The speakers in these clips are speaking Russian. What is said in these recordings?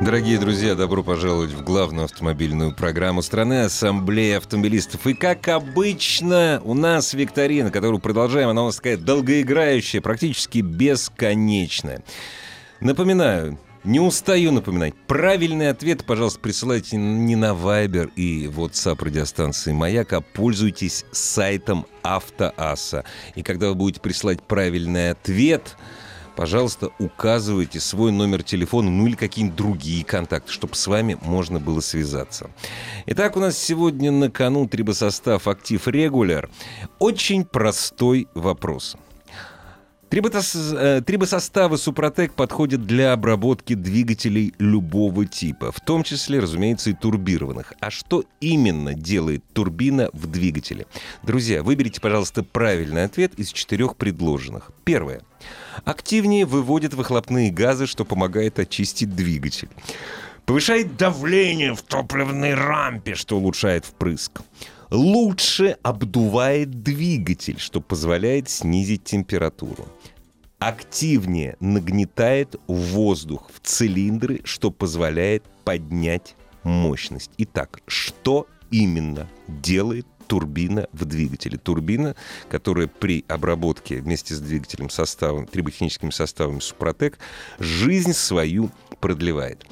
Дорогие друзья, добро пожаловать в главную автомобильную программу страны Ассамблея автомобилистов. И как обычно, у нас викторина, которую продолжаем, она у нас такая долгоиграющая, практически бесконечная. Напоминаю, не устаю напоминать. Правильный ответ, пожалуйста, присылайте не на Viber и WhatsApp радиостанции «Маяк», а пользуйтесь сайтом Автоасса. И когда вы будете присылать правильный ответ, пожалуйста, указывайте свой номер телефона, ну или какие-нибудь другие контакты, чтобы с вами можно было связаться. Итак, у нас сегодня на кону трибосостав «Актив Регуляр». Очень простой вопрос. Триботос- э, Трибосоставы Супротек подходят для обработки двигателей любого типа, в том числе, разумеется, и турбированных. А что именно делает турбина в двигателе? Друзья, выберите, пожалуйста, правильный ответ из четырех предложенных. Первое. Активнее выводит выхлопные газы, что помогает очистить двигатель. Повышает давление в топливной рампе, что улучшает впрыск. Лучше обдувает двигатель, что позволяет снизить температуру. Активнее нагнетает воздух в цилиндры, что позволяет поднять мощность. Итак, что именно делает турбина в двигателе. Турбина, которая при обработке вместе с двигателем составом, триботехническими составами Супротек, жизнь свою продлевает.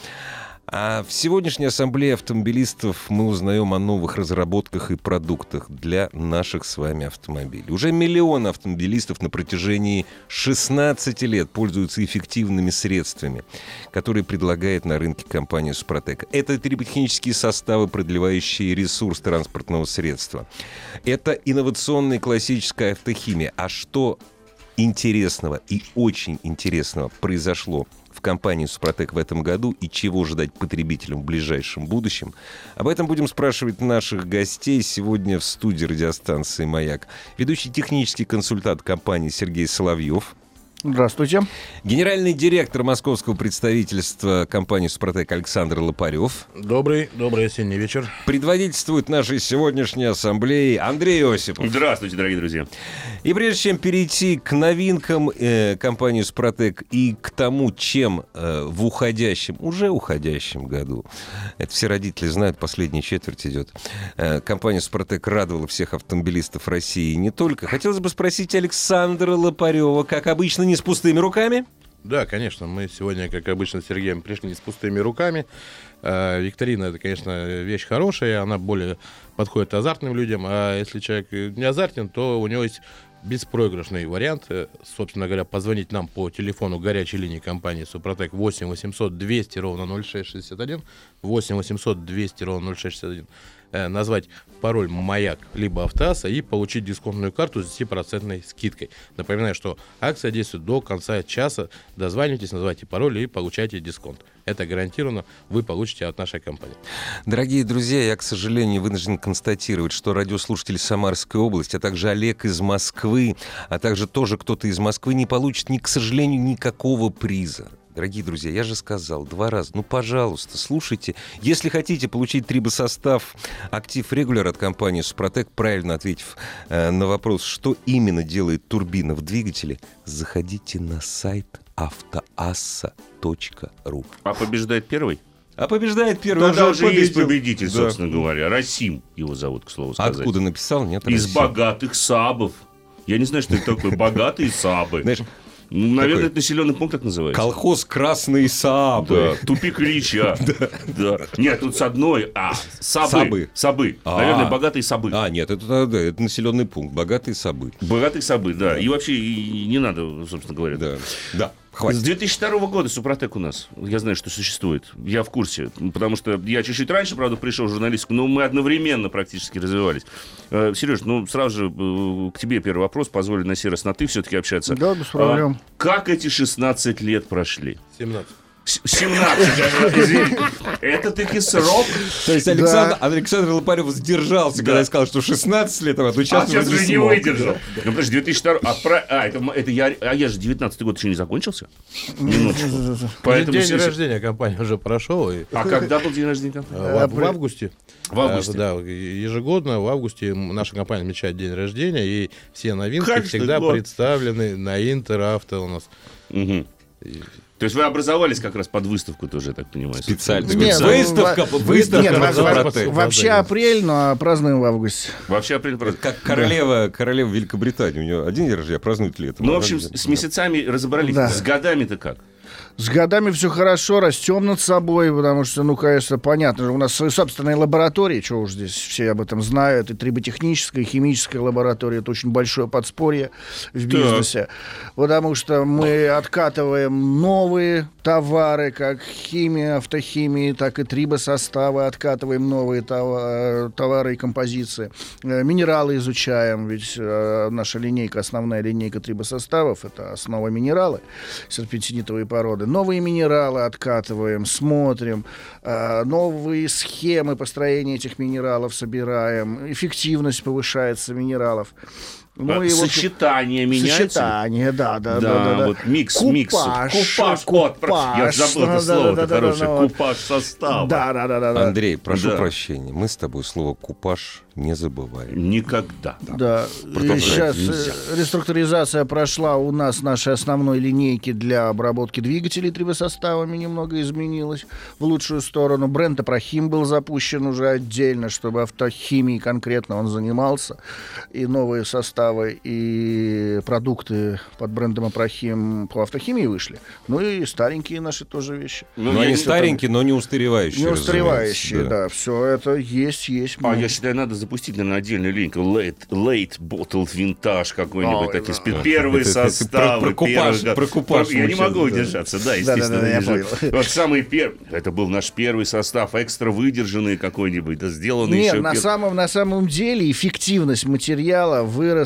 А в сегодняшней ассамблее автомобилистов мы узнаем о новых разработках и продуктах для наших с вами автомобилей. Уже миллион автомобилистов на протяжении 16 лет пользуются эффективными средствами, которые предлагает на рынке компания Супротек. Это триботехнические составы, продлевающие ресурс транспортного средства. Это инновационная классическая автохимия. А что интересного и очень интересного произошло в компании «Супротек» в этом году и чего ждать потребителям в ближайшем будущем. Об этом будем спрашивать наших гостей сегодня в студии радиостанции «Маяк». Ведущий технический консультант компании Сергей Соловьев. Здравствуйте. Генеральный директор московского представительства компании «Супротек» Александр Лопарев. Добрый, добрый осенний вечер. Предводительствует нашей сегодняшней ассамблеи Андрей Осипов. Здравствуйте, дорогие друзья. И прежде чем перейти к новинкам э, компании «Супротек» и к тому, чем э, в уходящем, уже уходящем году, это все родители знают, последняя четверть идет, э, компания «Супротек» радовала всех автомобилистов России и не только. Хотелось бы спросить Александра Лопарева, как обычно, не с пустыми руками? Да, конечно, мы сегодня, как обычно, с Сергеем пришли не с пустыми руками. Викторина, это, конечно, вещь хорошая, она более подходит азартным людям, а если человек не азартен, то у него есть беспроигрышный вариант, э, собственно говоря, позвонить нам по телефону горячей линии компании Супротек 8 800 200 ровно 0661, 8 800 200 ровно 0661, э, назвать пароль «Маяк» либо «Автоаса» и получить дисконтную карту с 10% скидкой. Напоминаю, что акция действует до конца часа. Дозванивайтесь, называйте пароль и получайте дисконт. Это гарантированно вы получите от нашей компании. Дорогие друзья, я, к сожалению, вынужден констатировать, что радиослушатели Самарской области, а также Олег из Москвы, а также тоже кто-то из Москвы не получит, ни, к сожалению, никакого приза. Дорогие друзья, я же сказал два раза. Ну, пожалуйста, слушайте. Если хотите получить трибосостав «Актив Регуляр» от компании «Супротек», правильно ответив э, на вопрос, что именно делает турбина в двигателе, заходите на сайт автоасса.ру. А побеждает первый? А побеждает первый. Тогда уже уже есть победитель, Да. собственно говоря. Расим его зовут, к слову сказать. Откуда написал? Нет, Из Россия. богатых сабов. Я не знаю, что это такое. Богатые сабы. Знаешь, Ну, Наверное, это населенный пункт так называется. колхоз «Красные Саабы». Да, тупик Ильича. Да. Нет, тут с одной. А, сабы. Сабы. Сабы. А. Наверное, богатые сабы. А, нет, это, населенный пункт. Богатые Сабы. Богатые сабы, да. И вообще не надо, собственно говоря. Да. Да. С Хватит. 2002 года Супротек у нас. Я знаю, что существует. Я в курсе. Потому что я чуть-чуть раньше, правда, пришел в журналистику, но мы одновременно практически развивались. Э, Сереж, ну сразу же э, к тебе первый вопрос. Позволь на сей раз на ты все-таки общаться. Да, без проблем. А как эти 16 лет прошли? 17. С- 17, извини. Это таки срок. То есть Александр, Александр Лопарев сдержался, когда Да. я сказал, что 16 лет, а вот А сейчас сейчас уже не выдержал. Ну, подожди, 2002... А, про- а, это, это я... А я же 19 год еще не закончился. Минуточку. Поэтому... День сейчас- рождения компании уже прошел. и, А когда был день рождения? э, в, в августе. В августе. Э, Да, ежегодно в августе наша компания отмечает день рождения, и все новинки Каждый всегда представлены на Интеравто у нас. Мгм. То есть вы образовались как раз под выставку тоже, я так понимаю. Специально. Нет, ну, выставка, во- выставка. Нет, во- вообще апрель, но празднуем в августе. Вообще апрель праздник. Как королева, королева Великобритании. У нее один день рождения, а празднует летом. Ну, в общем, с с месяцами разобрались. Да. С годами-то как? С годами все хорошо, растем над собой, потому что, ну, конечно, понятно же, у нас свои собственные лаборатории, что уж здесь все об этом знают, и триботехническая, и химическая лаборатория, это очень большое подспорье в бизнесе, потому что мы откатываем новые товары, как химия, автохимии, так и трибосоставы, откатываем новые това- товары и композиции, Э, минералы изучаем, ведь э, наша линейка, основная линейка трибосоставов, это основа минералы, серпентинитовые породы. Новые минералы откатываем, смотрим, э, новые схемы построения этих минералов собираем, эффективность повышается минералов. Ну А, Сочетание меняется? Сочетание, да, да, да, Да, да, да. вот микс, Купаж, микс. Купаж, вот, про- я купаж, забыл это да, слово, да, это да, да, хорошее. да, вот. Купаж состава. Да, да, да, да, да. Андрей, прошу Да. прощения, мы с тобой слово «купаж» не забываем. Никогда. Да, Продолжать сейчас нельзя. реструктуризация прошла у нас нашей основной линейки для обработки двигателей трибосоставами немного изменилась в лучшую сторону. Бренд Апрохим был запущен уже отдельно, чтобы автохимией конкретно он занимался. И новые составы, и продукты под брендом Апрохим по автохимии вышли. Ну и старенькие наши тоже вещи. Ну, Но я они старенькие, но не устаревающие. Не устаревающие, да. Все это есть, есть. А Ну, я считаю, надо запустить, наверное, отдельную линейку. Late, late Bottled Vintage какой-нибудь. Ой, такие да. первые составы. про- про купаж, первых- про купаж Я не мы могу да. удержаться, да, естественно. Вот самый первый. Это был наш первый состав, экстра выдержанный какой-нибудь, да, сделанный Нет, еще... самом, на самом деле эффективность материала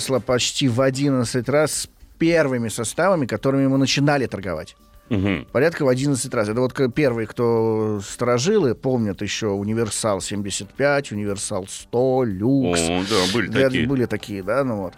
выросла почти в 11 раз с первыми составами, которыми мы начинали торговать. Мгм. Порядка в 11 раз. Это вот первые, кто сторожилы, помнят еще Универсал 75, Универсал 100, Люкс. О, да, были Да, такие. Были такие, да, ну вот.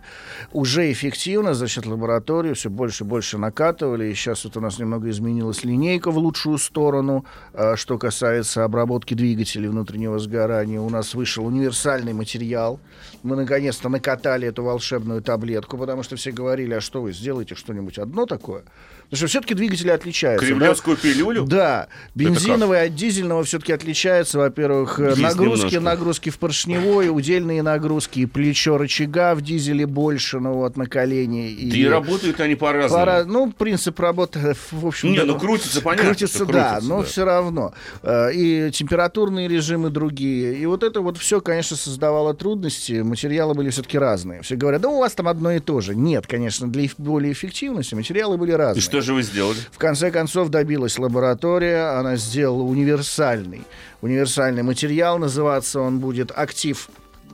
Уже эффективно за счет лаборатории все больше и больше накатывали. И сейчас вот у нас немного изменилась линейка в лучшую сторону. А, Что касается обработки двигателей внутреннего сгорания, у нас вышел универсальный материал. Мы наконец-то накатали эту волшебную таблетку, потому что все говорили, а что вы сделаете что-нибудь одно такое? Потому что все-таки двигатели отличаются. да? Кремлевскую пилюлю? Да, бензиновый от дизельного все-таки отличается, во-первых, э, Есть нагрузки, немножко. нагрузки в поршневой, удельные нагрузки, и плечо рычага в дизеле больше, ну вот на колени. И, Да и работают они по-разному. пора- ну, принцип работы, в общем, Не, да, ну крутится, понятно, Крутится, что да, крутится, но да. все равно. Э, И температурные режимы другие. И вот это вот все, конечно, создавало трудности. Материалы были все-таки разные. Все говорят, да у вас там одно и то же. Нет, конечно, для более эффективности материалы были разные. И что же вы сделали? В конце концов добилась лаборатория, она сделала универсальный, универсальный материал, называться он будет «Актив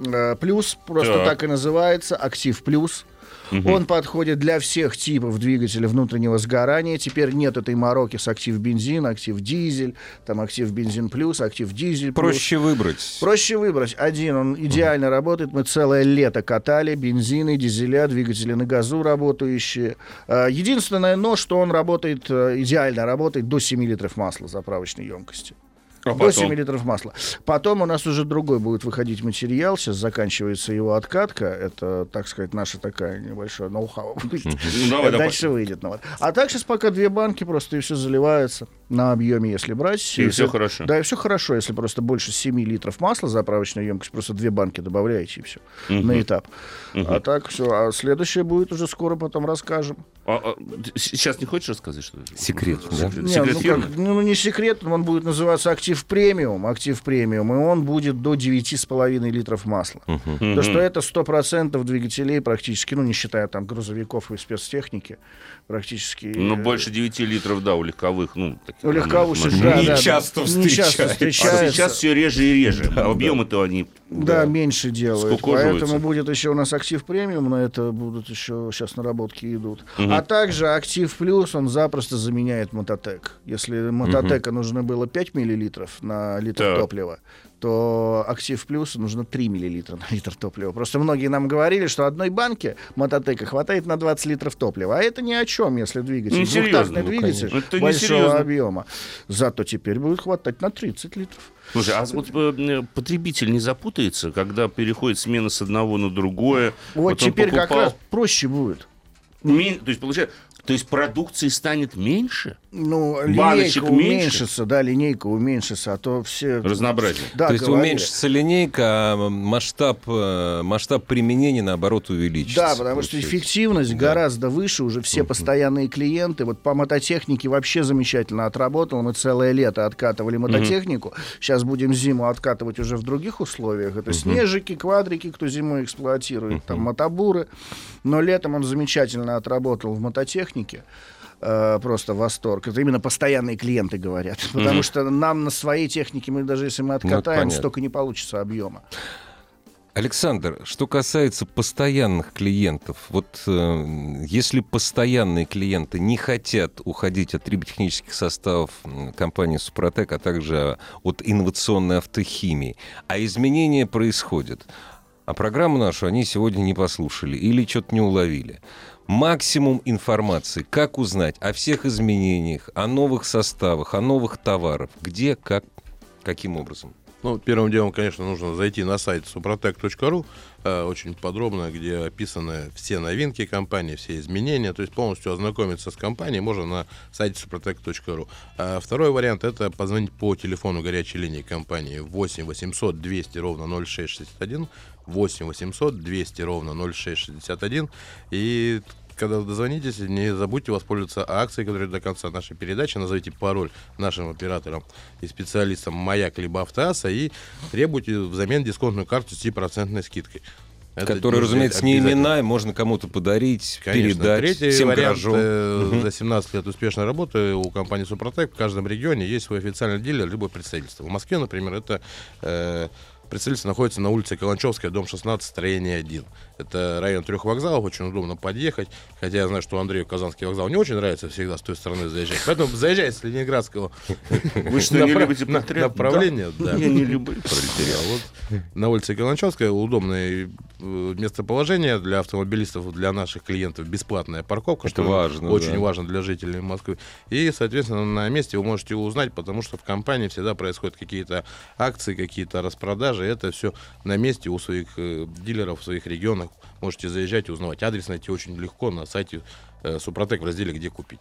э, плюс», просто Так. так. и называется, «Актив плюс». Он подходит для всех типов двигателя внутреннего сгорания. Теперь нет этой мороки с актив бензин, актив дизель, там актив бензин плюс, актив дизель плюс. Проще выбрать. Проще выбрать. Один, он идеально работает. Мы целое лето катали. Бензины, дизеля, двигатели на газу работающие. А, Единственное, но, что он работает, э, идеально работает до 7 литров масла заправочной емкости. А До 7 потом? литров масла. Потом у нас уже другой будет выходить материал. Сейчас заканчивается его откатка. Это, так сказать, наша такая небольшая ноу-хау. Ну. Дальше выйдет. ну. А так сейчас пока две банки просто и все заливается на объеме, если брать. И Если- всё хорошо. Да, и все хорошо, если просто больше 7 литров масла заправочная емкость, просто две банки добавляете и все на этап. А так все. А следующее будет уже скоро, потом расскажем. А, а, сейчас не хочешь рассказать, что ли? Секрет, да? Секрет, Не, секрет ну, фирмы? как, ну, не секрет, он будет называться актив премиум, актив премиум, и он будет до 9,5 литров масла. То, что это 100% двигателей практически, ну, не считая там грузовиков и спецтехники, практически. Ну, больше 9 литров, да, у легковых, ну, таких легковушек, да, Не да, часто не часто встречается. А сейчас все реже и реже. А объемы-то они... Да, меньше делают. Поэтому будет еще у нас актив премиум, но это будут еще сейчас наработки идут. А также актив плюс, он запросто заменяет мототек. Если мототека нужно было 5 миллилитров на литр Так. топлива, то актив плюс нужно 3 миллилитра на литр топлива. Просто многие нам говорили, что одной банки мототека хватает на 20 литров топлива. А это ни о чем, если двигатель. Не двухтактный ну, двигатель. Это большого объема. Зато теперь будет хватать на 30 литров. Слушай, а вот э, потребитель не запутается, когда переходит смена с одного на другое? Вот, теперь как покупал раз проще будет. мен- То есть, получается, то есть продукции станет меньше? Ну, Баночек линейка меньше? уменьшится, да, линейка уменьшится, а то все... Разнообразие. Да, То есть говорили. уменьшится линейка, а масштаб, э, масштаб применения, наоборот, увеличится. Да, потому что получается. эффективность гораздо выше, уже все постоянные клиенты. Вот по мототехнике вообще замечательно отработал. Мы целое лето откатывали мототехнику. Сейчас будем зиму откатывать уже в других условиях. Это снежики, квадрики, кто зимой эксплуатирует, там мотобуры. Но летом он замечательно отработал в мототехнике. Э, Просто восторг. Это именно постоянные клиенты говорят. Потому что нам на своей технике, мы даже если мы откатаем, понятно. столько не получится объема. Александр, что касается постоянных клиентов, вот э, если постоянные клиенты не хотят уходить от триботехнических составов компании Супротек, а также от инновационной автохимии, а изменения происходят, а программу нашу они сегодня не послушали или что-то не уловили. Максимум информации, как узнать о всех изменениях, о новых составах, о новых товарах, где, как, каким образом. Ну, первым делом, конечно, нужно зайти на сайт suprotec.ru, э, очень подробно, где описаны все новинки компании, все изменения, то есть полностью ознакомиться с компанией можно на сайте suprotec.ru. А второй вариант это позвонить по телефону горячей линии компании 8 800 200 ровно 0661, 8 800 200 ровно 0661, и когда дозвонитесь, не забудьте воспользоваться акцией, которая до конца нашей передачи. Назовите пароль нашим операторам и специалистам «Маяк» либо «Автоаса» и требуйте взамен дисконтную карту с 10% скидкой. Это разумеется, не имена, можно кому-то подарить, Конечно. передать Третий всем вариант, э, за 17 лет успешной работы у компании Супротек в каждом регионе есть свой официальный дилер, либо представительство. В Москве, например, это э, представительство находится на улице Каланчевская, дом 16, строение 1. Это район трех вокзалов, очень удобно подъехать. Хотя я знаю, что Андрею Казанский вокзал не очень нравится всегда с той стороны заезжать. Поэтому заезжайте с Ленинградского Вы что, не любите на- пролетариат? направления. Да. Я не люблю пролетариат. Вот на улице Каланчевская удобное э, местоположение для автомобилистов, для наших клиентов бесплатная парковка, Это что важно, очень важно для жителей Москвы. И, соответственно, на месте вы можете узнать, потому что в компании всегда происходят какие-то акции, какие-то распродажи. Это все на месте у своих э, дилеров в своих регионах. Можете заезжать и узнавать. Адрес найти очень легко на сайте э, Супротек в разделе «Где купить».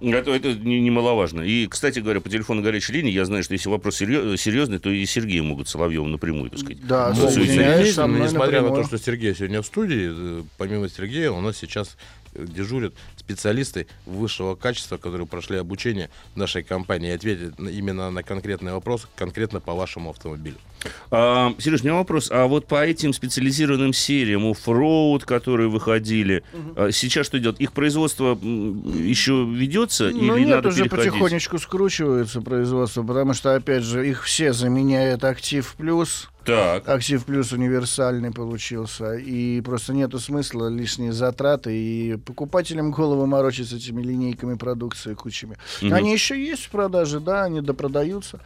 Это, это не- немаловажно. И, кстати говоря, по телефону горячей линии, я знаю, что если вопрос серьезный, то и Сергея могут Соловьеву напрямую, так сказать. Да, Ну, соединяюсь, со мной Несмотря на напрямую. то, что Сергей сегодня в студии, э, помимо Сергея у нас сейчас дежурят специалисты высшего качества, которые прошли обучение в нашей компании и ответят на- именно на конкретный вопрос, конкретно по вашему автомобилю. А, Сереж, у меня вопрос. А вот по этим специализированным сериям, оффроуд, которые выходили, а сейчас что идет? Их производство еще ведется Ну или нет, надо уже переходить? потихонечку скручивается производство, потому что, опять же, их все заменяет Актив Плюс. Так. Актив Плюс универсальный получился, и просто нету смысла лишние затраты, и покупателям голову морочить с этими линейками продукции кучами. Мгм. Они еще есть в продаже, да, они допродаются.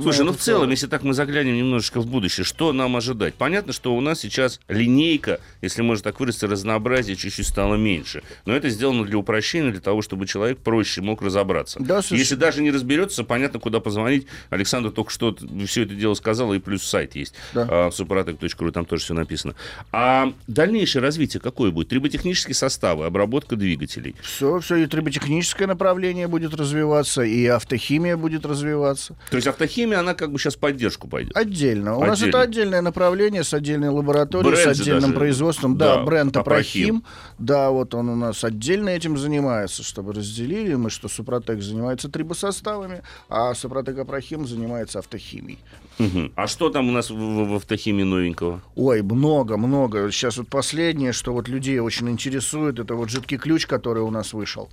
Слушай, ну это в целом, если так мы заглянем немножечко в будущее, что нам ожидать? Понятно, что у нас сейчас линейка, если можно так выразиться, разнообразие чуть-чуть стало меньше. Но это сделано для упрощения, для того, чтобы человек проще мог разобраться. Да, совершенно. если даже не разберется, понятно, куда позвонить. Александр только что все это дело сказал, и плюс сайт есть. Да. а, супротек.ру, там тоже все написано. А дальнейшее развитие какое будет? Триботехнические составы, обработка двигателей. Все, все, и триботехническое направление будет развиваться, и автохимия будет развиваться. То есть автохимия, она как бы сейчас поддержку пойдет. Отдельно. У нас Отдельно. это отдельное направление с отдельной лабораторией, Бренд с отдельным даже. производством. Да, Да, бренд Апрохим. Апрохим. Да, вот он у нас отдельно этим занимается, чтобы разделили мы, что Супротек занимается трибосоставами, а Супротек Апрохим занимается автохимией. Мгм. А что там у нас в, в- в автохимии новенького? Ой, много, много. Сейчас вот последнее, что вот людей очень интересует, это вот жидкий ключ, который у нас вышел.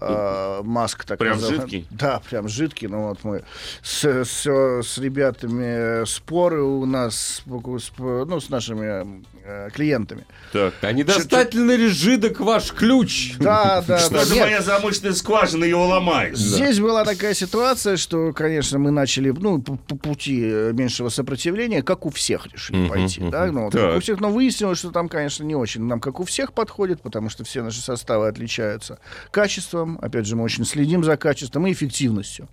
Э, маск так Прям называемый. жидкий? Да, прям жидкий. Ну вот мы с, с, с ребятами споры у нас ну, с нашими э, клиентами. Так. А недостаточно ли жидок ваш ключ? Да, да, Что да. Нет, моя замочная скважина его ломает? Здесь была такая ситуация, что, конечно, мы начали, ну, по, по пути э, меньшего сопротивления, как у всех решили пойти, да, ну, как у всех, но выяснилось, что там, конечно, не очень нам, как у всех, подходит, потому что все наши составы отличаются качеством, опять же, мы очень следим за качеством и эффективностью.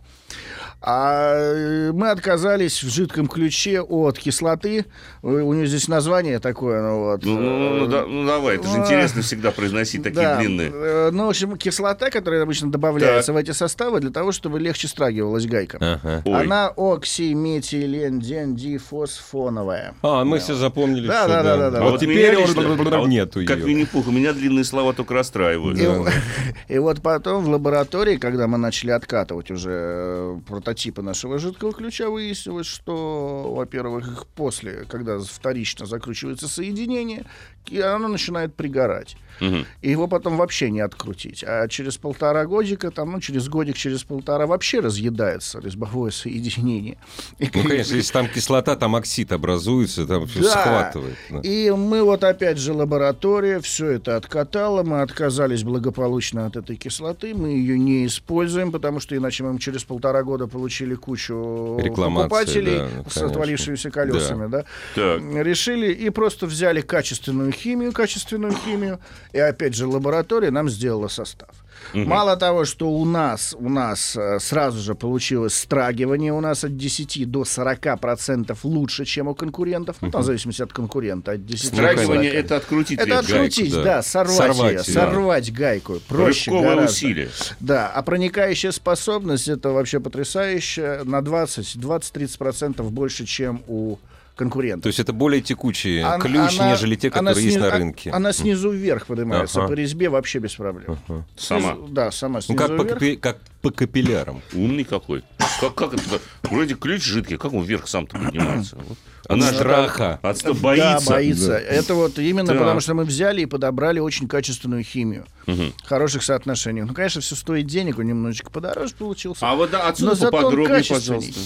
А э, мы отказались в жидком ключе от кислоты, у у нее здесь название такое, ну, вот. Ну, ну, ну, ну, да- ну, давай, это же А. интересно всегда произносить такие Да, длинные. э, Ну, в общем, кислота, которая обычно добавляется в эти составы для того, чтобы легче страгивалась гайка. Ага. Ой. Она оксиметилендендифосфоновая. А, мы все запомнили, Да, да, да, да, да. Вот вот теперь меня лично- а нету Как. Винни-Пух, у меня длинные слова только расстраивают. И, и вот потом в лаборатории, когда мы начали откатывать уже э, прототипы нашего жидкого ключа, выяснилось, что, во-первых, после, когда вторично закручивается соединение, оно начинает пригорать. Мгм. И его потом вообще не открутить. А через полтора годика, там, ну, через годик, через полтора вообще разъедается резьбовое соединение. И, Ну, конечно, если там кислота, там оксид образуется, там все Да. схватывает. да. И мы вот опять же лаборатория все это откатала, мы отказались благополучно от этой кислоты, мы ее не используем, потому что иначе мы через полтора года получили кучу Рекламации, покупателей да, с отвалившимися колесами, да. Так. Решили и просто взяли качественную химию, качественную химию, и опять же лаборатория нам сделала состав. Мало того, что у нас, у нас э, сразу же получилось страгивание, у нас от 10 до 40 процентов лучше, чем у конкурентов, ну, там в зависимости от конкурента, от 10 до Страгивание 40. это открутить Это открутить, да. да, сорвать, Сорвать ее, её. сорвать гайку. Проще Рывковое гораздо. усилие. Да, а проникающая способность это вообще потрясающая, на 20, 20-30% больше, чем у конкурентов. То есть это более текучие Она- ключи, она- нежели те, которые есть сни- на а- рынке. Она снизу вверх поднимается, Ага. по резьбе вообще без проблем. Сама. Снизу- да, сама Ну, снизу как по, вверх. капи- как по капиллярам. Умный какой. Как, как это? Вроде ключ жидкий, как он вверх сам-то поднимается? Вот. Она страха. От ста- боится. Да, боится. Это вот именно Так. потому, что мы взяли и подобрали очень качественную химию. В хороших соотношениях. Ну, конечно, все стоит денег, он немножечко подороже получился. А вот да, отсюда поподробнее, пожалуйста.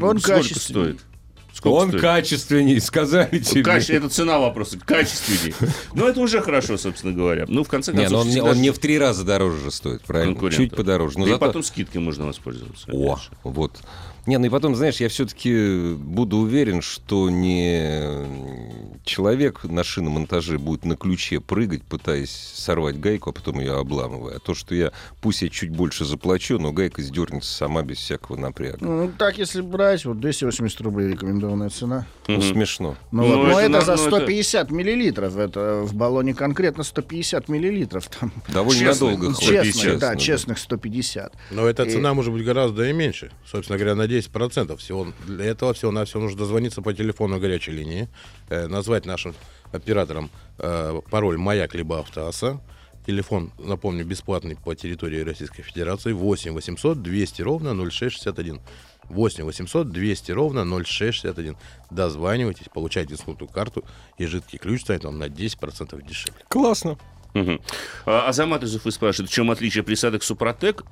Он Сколько качественней. стоит? Сколько Он стоит? качественней, сказали тебе. Каче- это цена вопроса, качественней. Ну, это уже хорошо, собственно говоря. Ну, в конце Не, концов... но он, не- всегда он не в три раза дороже же стоит, правильно? Чуть подороже. Но И зато... потом скидкой можно воспользоваться. О, вот. Не, ну и потом, знаешь, я все-таки буду уверен, что не человек на шиномонтаже будет на ключе прыгать, пытаясь сорвать гайку, а потом ее обламывая. А то, что я, пусть я чуть больше заплачу, но гайка сдернется сама без всякого напряга. Ну, так, если брать, вот 280 рублей рекомендованная цена. Ну, смешно. Ну, Ну, вот, но это это, за ну, это- 150 миллилитров. Это в баллоне конкретно 150 миллилитров. Там, Довольно Честно, надолго честных, честно, да, честных 150. Но эта И- цена может быть гораздо и меньше. Собственно говоря, на 10% всего. Для этого всего на все нужно дозвониться по телефону горячей линии, э, назвать нашим операторам э, пароль «Маяк» либо «Автоаса». Телефон, напомню, бесплатный по территории Российской Федерации 8 800 200 ровно 0661. 8 800 200 ровно 0661. Дозванивайтесь, получайте снутую карту, и жидкий ключ станет вам на 10% дешевле. Классно. Мгм. А, Азамат Изуфы спрашивает, в чем отличие присадок Супротек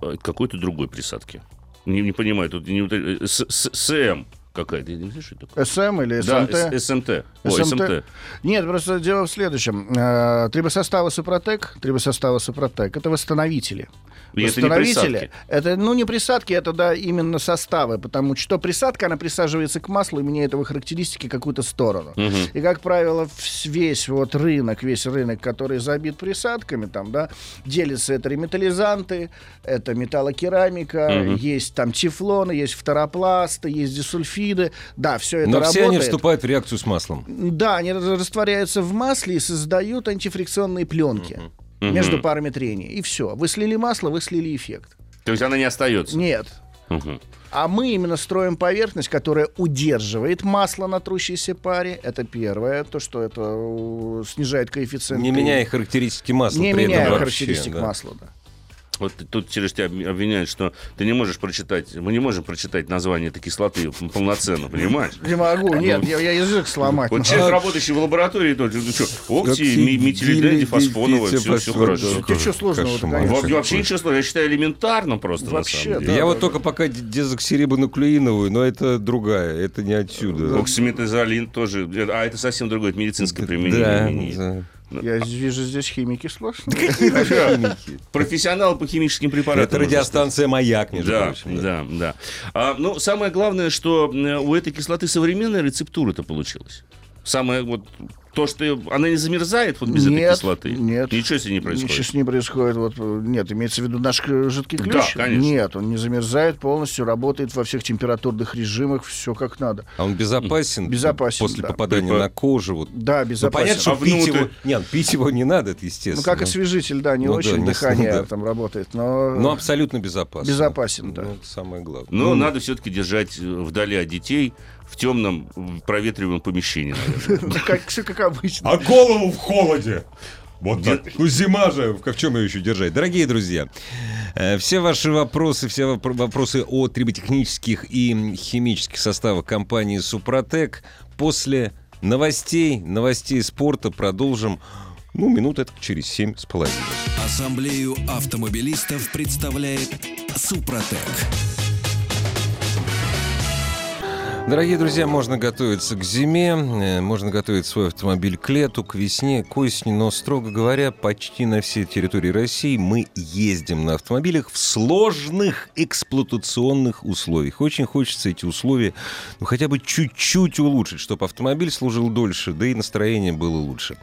от какой-то другой присадки? Не, не понимаю, тут не, э, с- с- СМ какая-то. Не знаю, что такое. СМ или Да, СМТ? с- СМТ. Ой, СМТ. Нет, просто дело в следующем. Э, Трибосоставы Супротек, трибосоставы Супротек, это восстановители. И это не Восстановители. Это, ну, не присадки, это, да, именно составы, потому что присадка, она присаживается к маслу и меняет его характеристики какую-то сторону. И, как правило, весь вот рынок, весь рынок, который забит присадками, там, да, делится это реметаллизанты, это металлокерамика, есть там тефлоны, есть фторопласты, есть дисульфиды. Да, все это Но работает. все они вступают в реакцию с маслом. Да, они растворяются в масле и создают антифрикционные пленки между парами трения. И все. Вы слили масло, вы слили эффект. То есть она не остается. Нет. Мгм. А мы именно строим поверхность, которая удерживает масло на трущейся паре. Это первое. То, что это э, снижает коэффициент. Не меняя характеристики масла. Не при этом меняя вообще, характеристик да. масла, да. Вот тут Сереж тебя об- обвиняют, что ты не можешь прочитать, мы не можем прочитать название этой кислоты полноценно, понимаешь? Не могу, нет, я, я язык сломать. Вот человек, работающий в лаборатории, то, ну что, окти, ми- метилидендифосфоновая, все, все хорошо. Тебе что? Во- Вообще ничего сложного, я считаю элементарно просто на Вообще, самом да. деле. Я вот только пока дезоксирибонуклеиновую, но это другая, это не отсюда. Оксиметазолин тоже, э, а это совсем другое, это медицинское применение. Да, да. Я вижу здесь химики сложно. Профессионал по химическим препаратам. Это радиостанция «Маяк», между Да, прочим. да, да. А, ну, самое главное, что э, у этой кислоты современная рецептура-то получилась. Самое вот то, что она не замерзает вот без этой Нет, кислоты. нет. Ничего себе не происходит. Ничего с ним происходит. Вот, нет, имеется в виду наш жидкий Да, ключ? конечно. Нет, он не замерзает полностью, работает во всех температурных режимах, все как надо. А он безопасен? Безопасен, После да. попадания Типа- на кожу? Вот. Да, Ну, безопасно. понятно, что А пить внутрь? его... Нет, пить его не надо, это естественно. Ну, как освежитель, да, не Ну да, очень не- дыхание да. там работает, но... Но абсолютно безопасно. Безопасен, да. Ну, это самое главное. Но Ну, надо все-таки держать э, вдали от детей в темном проветриваемом помещении. как, обычно. А голову в холоде! Вот так. Ну, зима же, в чем ее еще держать? Дорогие друзья, э, все ваши вопросы, все вопро- вопросы о триботехнических и химических составах компании «Супротек» после новостей, новостей спорта продолжим, ну, минут это через семь с половиной. Ассамблею автомобилистов представляет Супротек. Дорогие друзья, можно готовиться к зиме, э, можно готовить свой автомобиль к лету, к весне, к осени, но, строго говоря, почти на всей территории России мы ездим на автомобилях в сложных эксплуатационных условиях. Очень хочется эти условия ну, хотя бы чуть-чуть улучшить, чтобы автомобиль служил дольше, да и настроение было лучше.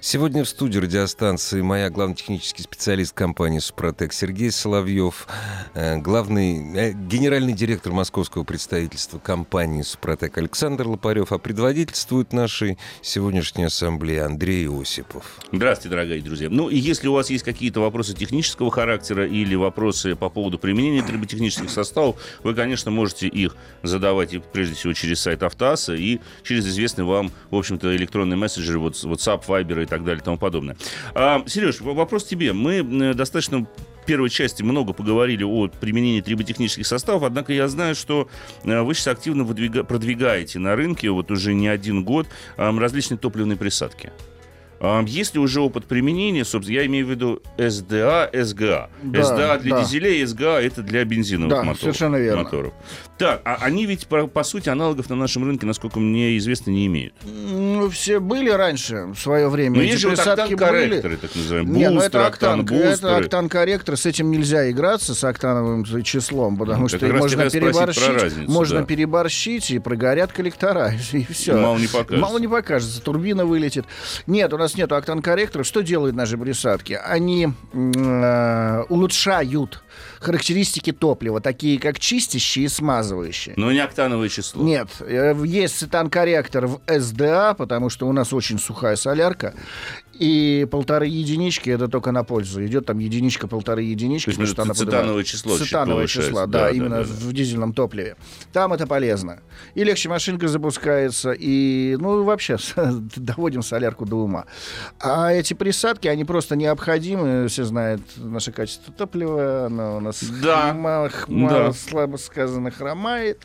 Сегодня в студии радиостанции моя главный технический специалист компании «Супротек» Сергей Соловьев, э, главный э, генеральный директор московского представительства компании «Супротек» Александр Лопарев, а предводительствует нашей сегодняшней ассамблеи Андрей Осипов. Здравствуйте, дорогие друзья. Ну, и если у вас есть какие-то вопросы технического характера или вопросы по поводу применения триботехнических составов, вы, конечно, можете их задавать и, прежде всего через сайт Автоаса и через известный вам, в общем-то, электронный мессенджер, вот WhatsApp, Viber и так далее и тому подобное. А, Сереж, вопрос тебе. Мы достаточно первой части много поговорили о применении триботехнических составов, однако я знаю, что э, вы сейчас активно выдвига- продвигаете на рынке, вот уже не один год, различные топливные присадки. Ам, Есть ли уже опыт применения, собственно, я имею в виду СДА, СГА. Да, СДА для да. дизелей, СГА это для бензиновых Да, моторов. совершенно верно. моторов. Так, а они ведь, по, по сути, аналогов на нашем рынке, насколько мне известно, не имеют. Ну, все были раньше, в свое время. Но Эти есть же вот октан-корректоры, так называемые. Не, ну Бустеры, это октан, это октан-корректор, с этим нельзя играться, с октановым числом, потому Ну, что можно переборщить, разницу, можно да. переборщить, и прогорят коллектора, и все. Мало не покажется. Мало не покажется, турбина вылетит. Нет, у нас нет октан-корректора. Что делают наши присадки? Они э, улучшают характеристики топлива, такие как чистящие и смазывающие. Но не октановое число. Нет, э, есть цитан-корректор в СДА, потому что у нас очень сухая солярка, и полторы единички это только на пользу. Идет там единичка, полторы единички. То есть что цитановое число Цитановое число, да, Да, да, именно да, да. в дизельном топливе. Там это полезно. И легче машинка запускается, и, ну, вообще, доводим солярку до ума. А эти присадки, они просто необходимы. Все знают наше качество топлива, оно у нас Да. хма- хма- Да. слабо сказано, хромает.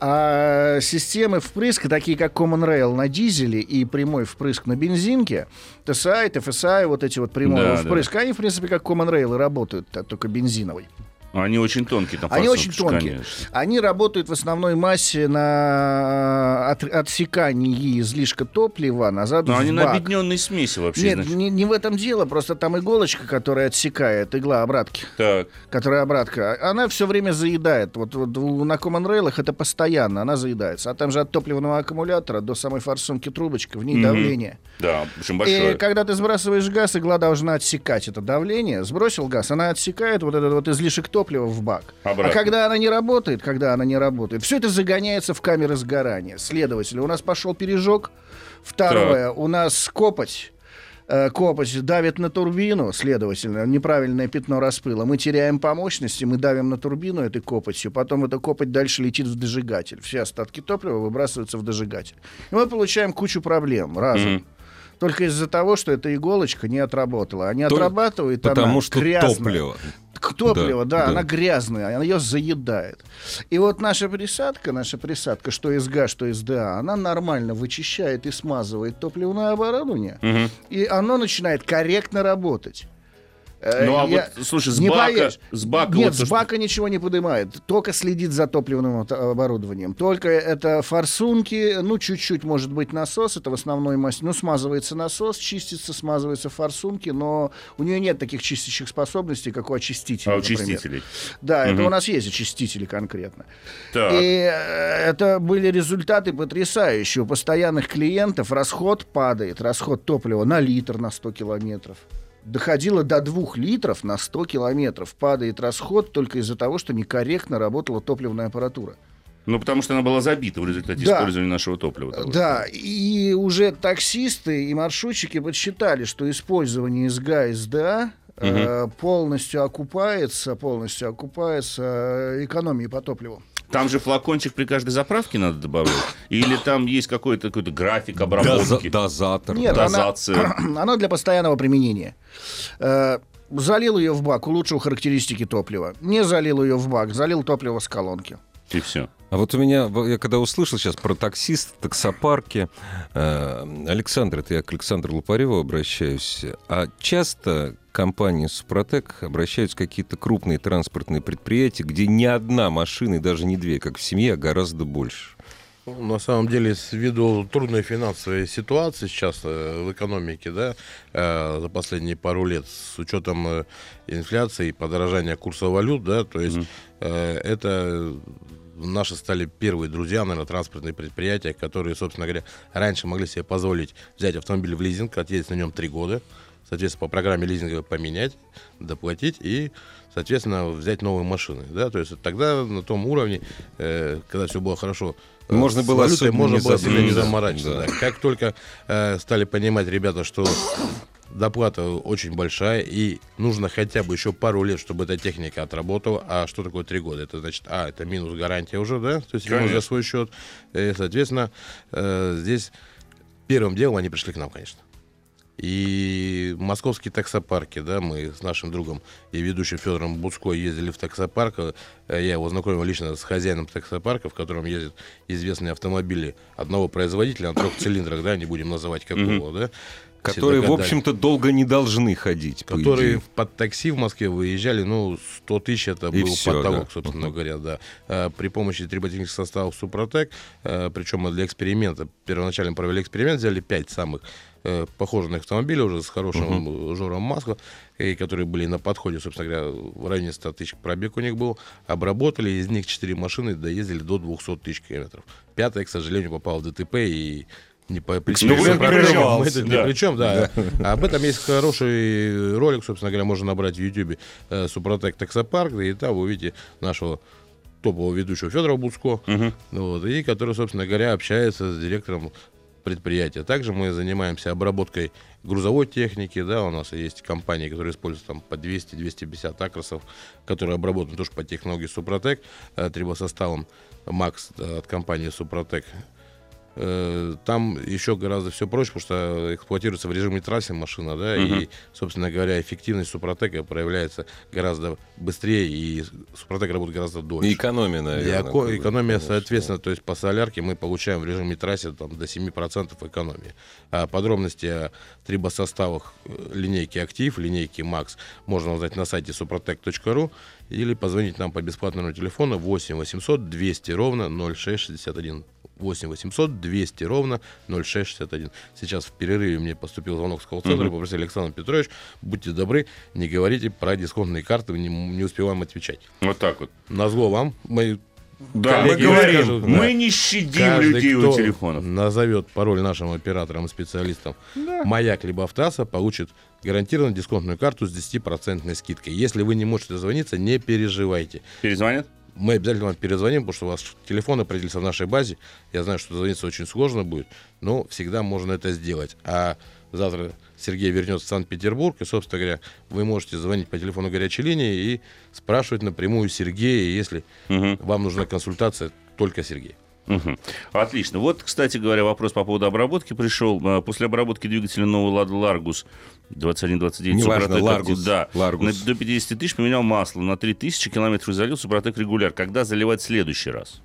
А системы впрыска, такие как Common Rail на дизеле и прямой впрыск на бензинке, TSI, TFSI, вот эти вот прямой Да, впрыск, они, в принципе, как Common Rail работают, а только бензиновый. Они очень тонкие. Там Они очень тонкие. конечно. Они работают в основной массе на от- отсекании излишка топлива назад Но они на бак. объединенной смеси вообще. Нет, значит. не, не в этом дело, просто там иголочка, которая отсекает, игла обратки, Так. которая обратка, она все время заедает. Вот, вот на Common Rail это постоянно, она заедается. А там же от топливного аккумулятора до самой форсунки трубочка, в ней Мгм. давление. Да, очень И большое. когда ты сбрасываешь газ, игла должна отсекать это давление. Сбросил газ, она отсекает вот этот вот излишек топлива в бак. Обратно. А когда она не работает, когда она не работает, все это загоняется в камеры сгорания. Следовательно, у нас пошел пережог. Второе, у нас копоть. Э, Копоть давит на турбину, следовательно, неправильное пятно распыла. Мы теряем по мощности, мы давим на турбину этой копотью, потом эта копоть дальше летит в дожигатель. Все остатки топлива выбрасываются в дожигатель. И мы получаем кучу проблем разом. Мгм. Только из-за того, что эта иголочка не отработала. А не Только отрабатывает Потому она что грязная. топливо. К топливо, Да, да, да. она грязная, она ее заедает. И вот наша присадка, наша присадка, что из ГА, что из ДА, она нормально вычищает и смазывает топливное оборудование, Мгм. и оно начинает корректно работать. Э, Ну, а я- вот, слушай, с не бака, поверишь. с бака... Нет, вот с то, что- бака ничего не поднимает. Только следит за топливным оборудованием. Только это форсунки, ну, чуть-чуть, может быть, насос. Это в основной массе. Ну, смазывается насос, чистится, смазываются форсунки, но у нее нет таких чистящих способностей, как у очистителей. А, например. очистителей. Да, это Мгм. у нас есть очистители конкретно. Так. И э, это были результаты потрясающие. У постоянных клиентов расход падает, расход топлива на литр на 100 километров. Доходило до 2 литров на 100 километров. Падает расход только из-за того, что некорректно работала топливная аппаратура. Ну, потому что она была забита в результате Да. использования нашего топлива. того. Да, и уже таксисты и маршрутчики подсчитали, что использование СГА и СДА э, полностью окупается, полностью окупается э, экономией по топливу. Там же флакончик при каждой заправке надо добавлять? Или там есть какой-то какой график обработки? Дозатор. Нет, да. она, Дозация. она для постоянного применения. Э, залил ее в бак, улучшил характеристики топлива. Не залил ее в бак, залил топливо с колонки. И все. А вот у меня, я когда услышал сейчас про таксист, таксопарки, э, Александр, это я к Александру Лупареву обращаюсь, а часто компании Супротек обращаются какие-то крупные транспортные предприятия, где не одна машина и даже не две, как в семье, а гораздо больше. Ну, На самом деле, ввиду трудной финансовой ситуации сейчас э, в экономике, да, э, за последние пару лет, с учетом э, инфляции и подорожания курса валют, да, то есть э, это наши стали первые друзья, наверное, транспортные предприятия, которые, собственно говоря, раньше могли себе позволить взять автомобиль в лизинг, отъездить на нем три года, соответственно, по программе лизинга поменять, доплатить и, соответственно, взять новые машины. Да? То есть тогда на том уровне, э, когда все было хорошо, э, Можно с было валютой можно было себя не заморачиваться. Да. да. Как только э, стали понимать ребята, что доплата очень большая, и нужно хотя бы еще пару лет, чтобы эта техника отработала. А что такое три года? Это значит, а, это минус гарантия уже, да? То есть Конечно. за свой счет. И, соответственно, э, здесь первым делом они пришли к нам, конечно. И московские таксопарки, да, мы с нашим другом и ведущим Федором Буцко ездили в таксопарк. Э, Я его знакомил лично с хозяином таксопарка, в котором ездят известные автомобили одного производителя на трех цилиндрах, да, не будем называть какого, да. Все Которые, в общем-то, долго не должны ходить, Которые под такси в Москве выезжали, ну, 100 тысяч это И был всё, потолок, да. собственно говоря, да. А, При помощи триботехнических составов Супротек, а, причем мы для эксперимента, первоначально провели эксперимент, взяли 5 самых э, похожих на автомобилей уже с хорошим э, жором масла, и которые были на подходе, собственно говоря, в районе 100 тысяч пробег у них был, обработали, из них 4 машины доездили до 200 тысяч километров. Пятая, к сожалению, попала в ДТП и не по не прерывался, Мы ни да. при чем, да. А об этом есть хороший ролик, собственно говоря, можно набрать в Ютубе э, Супротек Таксопарк, и там вы увидите нашего топового ведущего Федора Буцко, вот, и который, собственно говоря, общается с директором предприятия. Также мы занимаемся обработкой грузовой техники, да, у нас есть компании, которые используют там по 200-250 акросов, которые обработаны тоже по технологии Супротек, э, трибосоставом Макс э, от компании Супротек. Э, Там еще гораздо все проще, потому что эксплуатируется в режиме трассы машина, да, и, собственно говоря, эффективность Супротека проявляется гораздо быстрее, и Супротек работает гораздо дольше. И экономия, И наверное. эко- как бы, экономия, конечно. соответственно, то есть по солярке мы получаем в режиме трассе там, до 7% экономии. А подробности о трибосоставах э, линейки «Актив», линейки «Макс» можно узнать на сайте suprotec.ru или позвонить нам по бесплатному телефону 8 800 200 ровно 0661. 8 800 200 ровно 0661. Сейчас в перерыве мне поступил звонок с колл-центра, попросили Александр Петрович, будьте добры, не говорите про дисконтные карты, не, не успеваем отвечать. Вот так вот. Назло вам, мы Да, мы говорим, скажут, да. мы не щадим Каждый, людей кто у телефонов. назовет пароль нашим операторам и специалистам «Маяк» либо «Автоаса», получит гарантированно дисконтную карту с 10% скидкой. Если вы не можете дозвониться, не переживайте. Перезвонят? Мы обязательно вам перезвоним, потому что у вас телефон определится в нашей базе. Я знаю, что дозвониться очень сложно будет, но всегда можно это сделать. А завтра Сергей вернется в Санкт-Петербург, и, собственно говоря, вы можете звонить по телефону горячей линии и спрашивать напрямую Сергея, если Мгм. вам нужна консультация, только Сергей. Мгм. Отлично. Вот, кстати говоря, вопрос по поводу обработки пришел. А, После обработки двигателя нового Лада Ларгус 2129 Неважно, Ларгус, да, Ларгус. до 50 тысяч поменял масло, на 3000 километров залил Супротек регуляр. Когда заливать в следующий раз?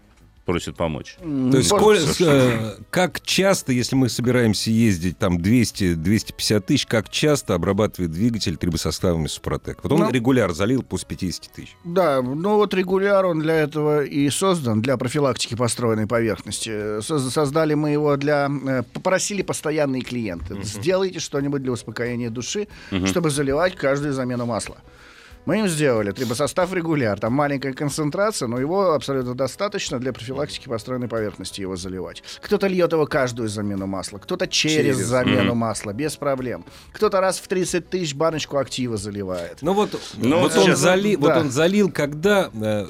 Просит помочь. То есть сколь- э, как часто, если мы собираемся ездить там 200-250 тысяч, как часто обрабатывает двигатель трибосоставами Супротек? Вот он Ну. регуляр залил после 50 тысяч. Да, ну вот регуляр, он для этого и создан, для профилактики построенной поверхности. Соз- Создали мы его для... э, Попросили постоянные клиенты. Сделайте что-нибудь для успокоения души, чтобы заливать каждую замену масла. Мы им сделали трибосостав регуляр. Там маленькая концентрация, но его абсолютно достаточно для профилактики построенной поверхности его заливать. Кто-то льет его каждую замену масла, кто-то через, Через. замену масла, без проблем. Кто-то раз в 30 тысяч баночку актива заливает. Ну вот, Ну, вот, вот он сейчас- зали- вот да. он залил, когда э,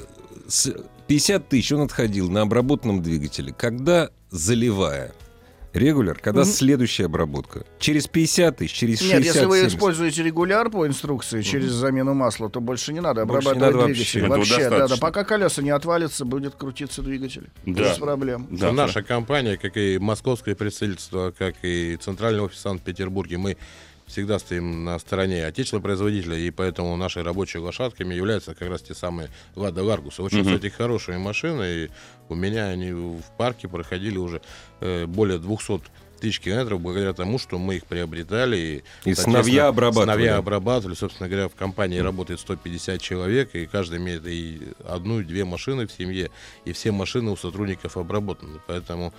с 50 тысяч он отходил на обработанном двигателе, когда заливая регуляр, когда следующая обработка? Через 50 тысяч, через 60 Нет, если вы 70. используете регуляр по инструкции через замену масла, то больше не надо Больше не обрабатывать надо двигатель. вообще. Вообще, да, да. Пока колеса не отвалятся, будет крутиться двигатель. Да. Без проблем. Да, Наша компания, как и московское представительство, как и центральный офис в Санкт-Петербурге, мы всегда стоим на стороне отечественного производителя, и поэтому нашими рабочими лошадками являются как раз те самые Лада Ларгусы. Очень, кстати, хорошие машины, и у меня они в парке проходили уже э, более 200 тысяч километров благодаря тому, что мы их приобретали. И, И сыновья обрабатывали. Сыновья обрабатывали. Собственно говоря, в компании работает 150 человек, и каждый имеет и одну, и две машины в семье, и все машины у сотрудников обработаны. Поэтому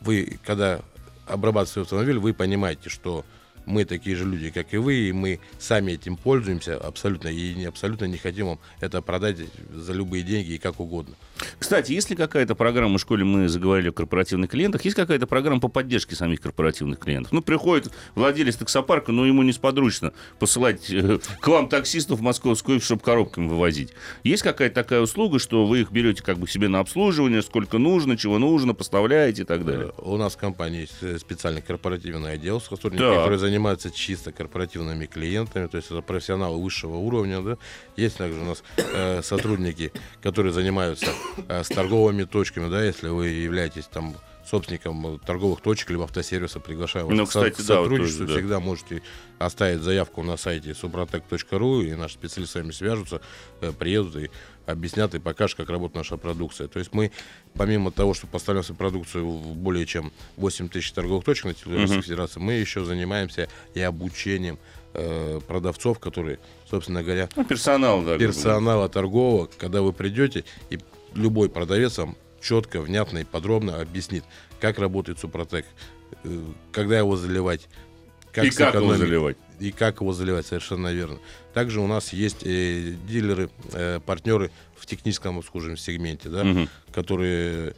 вы, когда обрабатываете автомобиль, вы понимаете, что мы такие же люди, как и вы, и мы сами этим пользуемся абсолютно, и не, абсолютно не хотим вам это продать за любые деньги и как угодно. Кстати, есть ли какая-то программа, в школе мы заговорили о корпоративных клиентах, есть какая-то программа по поддержке самих корпоративных клиентов? Ну, приходит владелец таксопарка, но ему несподручно посылать э, к вам таксистов в московскую, чтобы коробками вывозить. Есть какая-то такая услуга, что вы их берете как бы себе на обслуживание, сколько нужно, чего нужно, поставляете и так далее? Э, У нас в компании есть э, специальный корпоративный отдел, сотрудники, Так. которые занимаются чисто корпоративными клиентами, то есть это профессионалы высшего уровня. Да? Есть также у нас э, сотрудники, которые занимаются э, с торговыми точками, да, если вы являетесь там собственником э, торговых точек либо автосервиса, приглашаю вас Ну, кстати, к да, сотрудничеству. тоже, да. Всегда можете оставить заявку на сайте suprotec.ru, и наши специалисты с вами свяжутся, э, приедут и объяснят и покажут, как работает наша продукция. То есть мы, помимо того, что поставляем свою продукцию в более чем 8 тысяч торговых точек на территории Российской Федерации, мы еще занимаемся и обучением э, продавцов, которые, собственно говоря, Ну, персонал, да. персонала торгового, когда вы придете, и любой продавец вам четко, внятно и подробно объяснит, как работает Супротек, э, когда его заливать, И как его заливать. И как его заливать, совершенно верно. Также у нас есть э, дилеры, э, партнеры в техническом обслуживаемом сегменте, да, Мгм. которые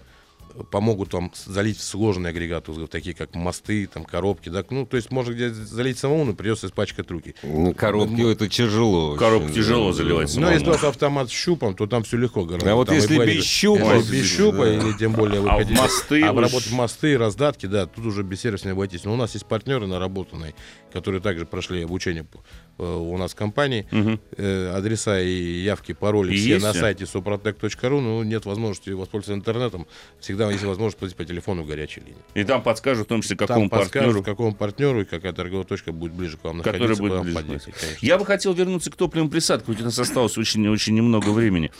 помогут вам залить сложные агрегаты, такие как мосты, там, коробки, да, ну, то есть можно где залить самому, но придется испачкать руки. Ну, коробки это тяжело. да. тяжело заливать Ну, самому. если у вас автомат с щупом, то там все легко гораздо. А вот Там если без щупа, если без щупа, да. или тем более вы А в хотите мосты обработать уж- мосты, раздатки, да, тут уже без сервиса не обойтись. Но у нас есть партнеры наработанные, которые также прошли обучение э, у нас в компании. Э, адреса и явки, пароли И все есть на сайте suprotec.ru, но нет возможности воспользоваться интернетом. Всегда есть возможность позвонить по телефону горячей линии. И там подскажут, в том числе, какому Там партнеру. какому партнеру и какая торговая точка будет ближе к вам который находиться, будет ближе. конечно. Я бы хотел вернуться к топливным присадкам, ведь у нас осталось очень, очень немного времени.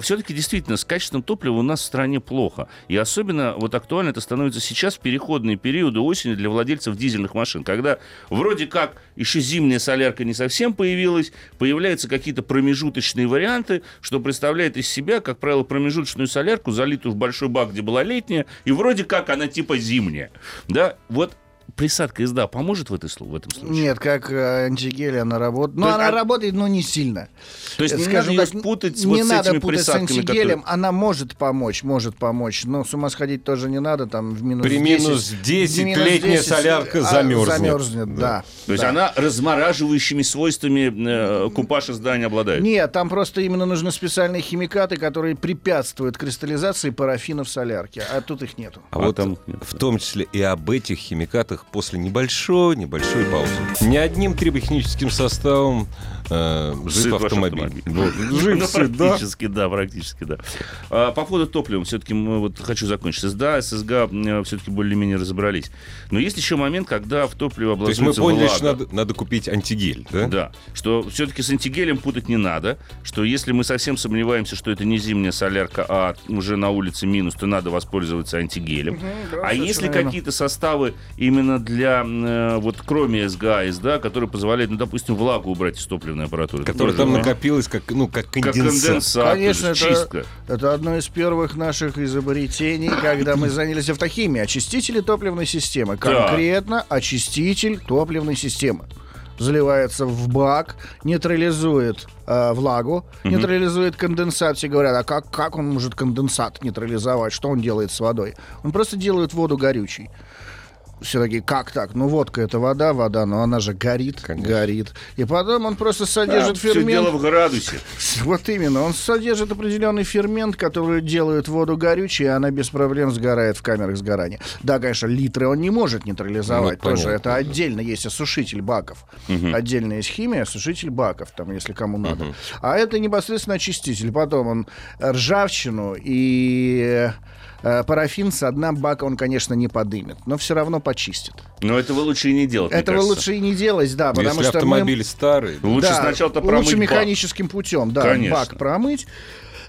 Все-таки действительно с качеством топлива у нас в стране плохо. И особенно вот актуально это становится сейчас в переходные периоды осени для владельцев дизельных машин, когда вроде как еще зимняя солярка не совсем появилась, появляются какие-то промежуточные варианты, что представляет из себя, как правило, промежуточную солярку, залитую в большой бак, где была летняя, и вроде как она типа зимняя. Да, вот присадка езда поможет в, этой, в этом случае? Нет, как э, антигель она работает. Ну, есть, она а- работает, но не сильно. То есть Э, не скажем надо ее так, путать не вот с надо этими путать с присадками, антигелем. которые- Она может помочь, может помочь. Но с ума сходить тоже не надо. Там в минус При 10, минус 10 в минус летняя 10, солярка а, замерзнет. Замерзнет, да. То есть да. она размораживающими свойствами э, купажа здания обладает. Нет, там просто именно нужны специальные химикаты, которые препятствуют кристаллизации парафина в солярке, а тут их нету. А, А вот там в том числе и об этих химикатах после небольшой, небольшой паузы. Ни одним триботехническим составом э, жив автомобиль. автомобиль. Вот. Ну, Жив, сыт, да. практически, да, практически, да. А, по поводу топлива, все-таки вот хочу закончить. СДА, ССГА все-таки более-менее разобрались. Но есть еще момент, когда в топливо То есть мы образуется поняли, влага. что надо, надо купить антигель, да? Да, что все-таки с антигелем путать не надо, что если мы совсем сомневаемся, что это не зимняя солярка, а уже на улице минус, то надо воспользоваться антигелем. да, а если какие-то составы именно для, э, вот кроме СГА, СДА, которые позволяют, ну, допустим, влагу убрать из топливной аппаратуры. Которая там да? накопилась как, ну, как Как конденсат. конденсат, Конечно, это- чистка. Это одно из первых наших изобретений, когда мы занялись автохимией. Очистители топливной системы. Да. Конкретно очиститель топливной системы. Заливается в бак, нейтрализует э, влагу, нейтрализует конденсат. Все говорят, а как, как он может конденсат нейтрализовать? Что он делает с водой? Он просто делает воду горючей. Все такие, как так? Ну, водка это вода, вода, но она же горит, Конечно. горит. И потом он просто содержит все фермент. дело в градусе. Вот именно. Он содержит определенный фермент, который делает воду горючей, и она без проблем сгорает в камерах сгорания. Да, конечно, литры он не может нейтрализовать. Ну, тоже понятно. это отдельно есть осушитель баков. Отдельно есть химия, осушитель баков, там, если кому надо. А это непосредственно очиститель. Потом он ржавчину и парафин с дна бака он, конечно, не подымет, но все равно почистит. Но этого лучше и не делать, мне Этого кажется. лучше и не делать, да, потому Если что мы... автомобиль старый, Лучше Да, сначала-то лучше промыть бак. механическим путем, да, Конечно. бак промыть.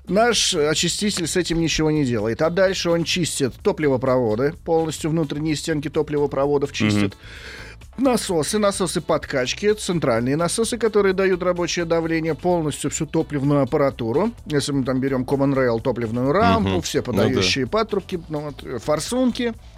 Наш очиститель с этим ничего не делает. А дальше он чистит топливопроводы, полностью внутренние стенки топливопроводов чистит. Насосы, насосы подкачки, центральные насосы, которые дают рабочее давление, полностью всю топливную аппаратуру. Если мы там берем Common Rail топливную рампу, все подающие патрубки, ну, вот, э,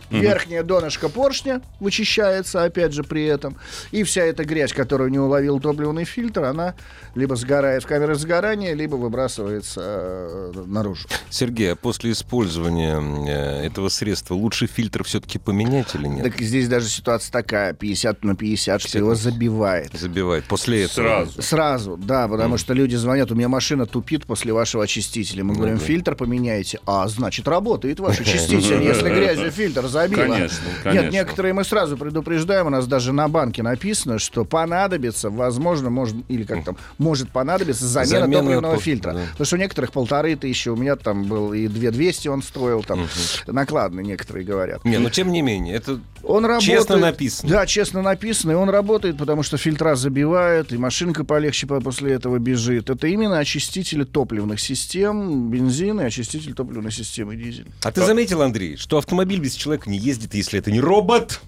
форсунки, верхнее донышко поршня вычищается, опять же, при этом. И вся эта грязь, которую не уловил топливный фильтр, она либо сгорает в камере сгорания, либо выбрасывается э, наружу. Сергей, а после использования э, этого средства лучше фильтр все-таки поменять или нет? Так здесь даже ситуация такая, 50 на 50, что его забивает. Забивать. После этого. Сразу. Сразу, да, потому что люди звонят, у меня машина тупит после вашего очистителя. Мы говорим, фильтр поменяете. А, значит, работает ваш очиститель, если грязью фильтр забило. Конечно, конечно. Нет, некоторые мы сразу предупреждаем, у нас даже на банке написано, что понадобится, возможно, может, или как там, может понадобиться замена, Замена топливного топ- фильтра. да. Потому что у некоторых полторы тысячи, у меня там был и 2200 он стоил, там накладно некоторые говорят. Не, но тем не менее, это Он работает. Честно написано. Да, честно написано, и он работает, потому что фильтра забивают, и машинка полегче по- после этого бежит. Это именно очистители топливных систем, бензин и очиститель топливной системы дизель. А ты заметил, Андрей, что автомобиль без человека не ездит, если это не робот?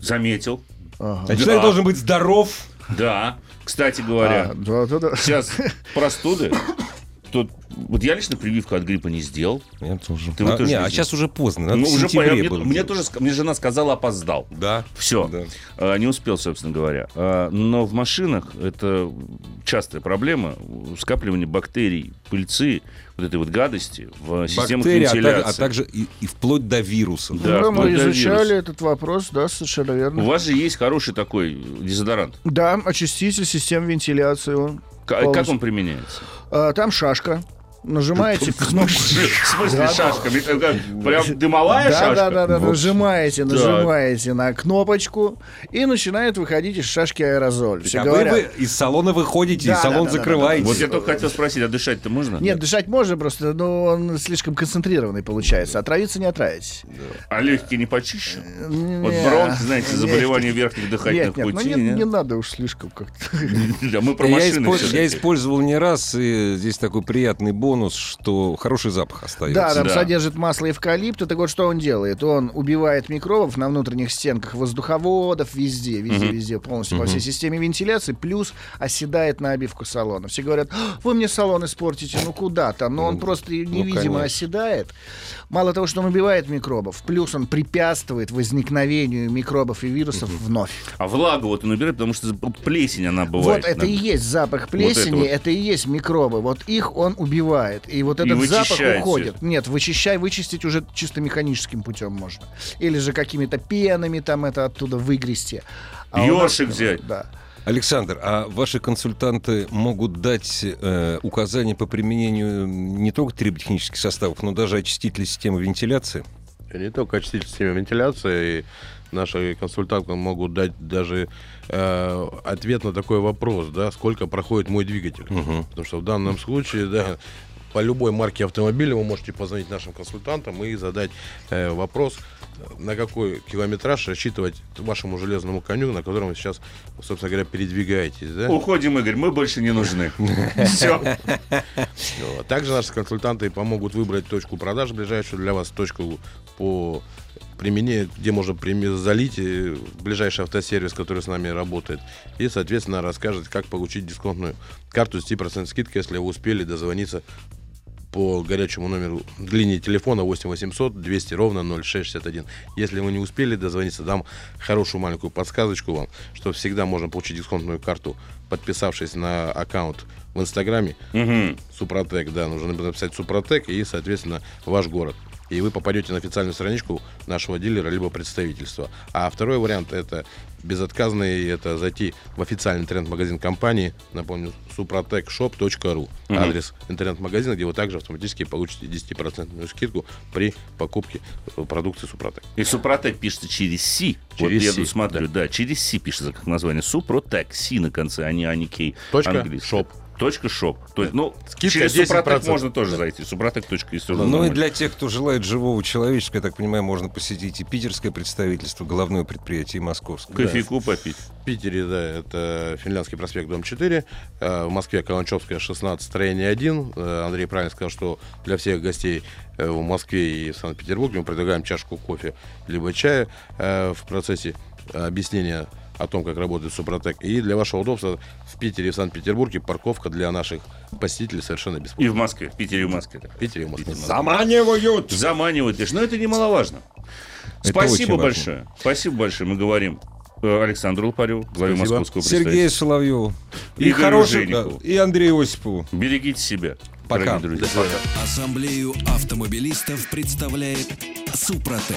Заметил. Ага. А человек Да. должен быть здоров. Да. Кстати говоря, А, да, да, да. сейчас простуды. Тут, вот я лично прививку от гриппа не сделал. Я тоже. Ты вот а, тоже не, не а сейчас уже поздно. Надо Ну, уже по- мне, было мне тоже мне жена сказала, опоздал. Да. Все. Да. А, Не успел, собственно говоря. А, Но в машинах это частая проблема. Скапливание бактерий, пыльцы, вот этой вот гадости в системах Бактерии, а, так- вентиляции. а также и, и вплоть до вирусов. Да, Ну, мы изучали вируса. этот вопрос, да, совершенно верно. У вас же есть хороший такой дезодорант. Да, очиститель систем вентиляции. он К- Как полностью. он применяется? А, там шашка. Нажимаете кнопку. В смысле Да, шашка? Ведь это Прям дымовая шашка? да, да, да, Вот. нажимаете, нажимаете на кнопочку, и начинает выходить из шашки аэрозоль. Все а вы, говорят. из салона выходите, Да, и салон закрываете. Вот я только хотел спросить, а дышать-то можно? Нет, дышать можно, просто но он слишком концентрированный получается. Отравиться не отравитесь. А легкие не почищу? Вот бронх, знаете, заболевание верхних дыхательных ну путей. не, надо уж слишком как-то. Мы про машины я использовал не раз, и здесь такой приятный бонус, что хороший запах остается. Да, там Да. содержит масло эвкалипта. Так вот, что он делает? Он убивает микробов на внутренних стенках воздуховодов, везде, везде, везде, полностью по всей системе вентиляции, плюс оседает на обивку салона. Все говорят, «А, вы мне салон испортите, ну куда там? Но он просто невидимо конечно. оседает. Мало того, что он убивает микробов, плюс он препятствует возникновению микробов и вирусов вновь. А влагу вот он убирает, потому что вот плесень она бывает. Вот это и есть запах плесени, вот. это, и есть микробы. Вот их он убивает. И вот И этот запах вычищает уходит. Нет, вычищай, вычистить уже чисто механическим путем можно. Или же какими-то пенами там это оттуда выгрести. А у нас- взять. Да. Александр, а ваши консультанты могут дать э, указания по применению не только триботехнических составов, но даже очистителей системы вентиляции? Не только очиститель системы вентиляции, наши консультанты могут дать даже э, ответ на такой вопрос, да, сколько проходит мой двигатель. Потому что в данном случае, да, по любой марке автомобиля вы можете позвонить нашим консультантам и задать э, вопрос, на какой километраж рассчитывать вашему железному коню, на котором вы сейчас, собственно говоря, передвигаетесь. Да? Уходим, Игорь, мы больше не нужны. Все. Вот. Также наши консультанты помогут выбрать точку продаж ближайшую для вас, точку по применению, где можно залить э, ближайший автосервис, который с нами работает, и, соответственно, расскажет, как получить дисконтную карту с 10% скидкой, если вы успели дозвониться по горячему номеру линии телефона 8 800 200 ровно 0661. Если вы не успели дозвониться, дам хорошую маленькую подсказочку вам, что всегда можно получить дисконтную карту, подписавшись на аккаунт в Инстаграме Мгм. Супротек, да, нужно написать Супротек и, соответственно, ваш город. И вы попадете на официальную страничку нашего дилера либо представительства. А второй вариант это безотказный, это зайти в официальный интернет-магазин компании, напомню, suprotecshop.ru. Адрес интернет-магазина, где вы также автоматически получите 10% скидку при покупке э, продукции Супротек. И Супротек пишется через Си. Вот Через я Си, тут смотрю, да. через Си пишется как название. Супротек, Си на конце, а не, а не Кей. Точка шоп. Точка шоп. То есть, ну, Скидка через 10%. Супротек можно тоже зайти. Супротек. точка, если Ну и нормально. для тех, кто желает живого человеческого, я так понимаю, можно посетить и питерское представительство, головное предприятие, и московское. Кофейку попить. В Питере, да, это Финляндский проспект, дом 4. Э, В Москве Каланчевская, 16, строение 1. Э, Андрей правильно сказал, что для всех гостей э, в Москве и в Санкт-Петербурге мы предлагаем чашку кофе либо чая в процессе объяснения о том, как работает Супротек. И для вашего удобства в Питере и в Санкт-Петербурге парковка для наших посетителей совершенно И бесплатная. в Москве, в Питере и в Москве. В Питере и в Москве. Заманивают! Заманивают, конечно, но это немаловажно. Это Спасибо очень важно. большое. Спасибо большое. Мы говорим э, Александру Лопареву, главе Спасибо. московского Сергею. Соловьеву. И да, Женикову. и Андрею Осипову. Берегите себя, Пока. дорогие друзья. Пока. Ассамблею автомобилистов представляет Супротек.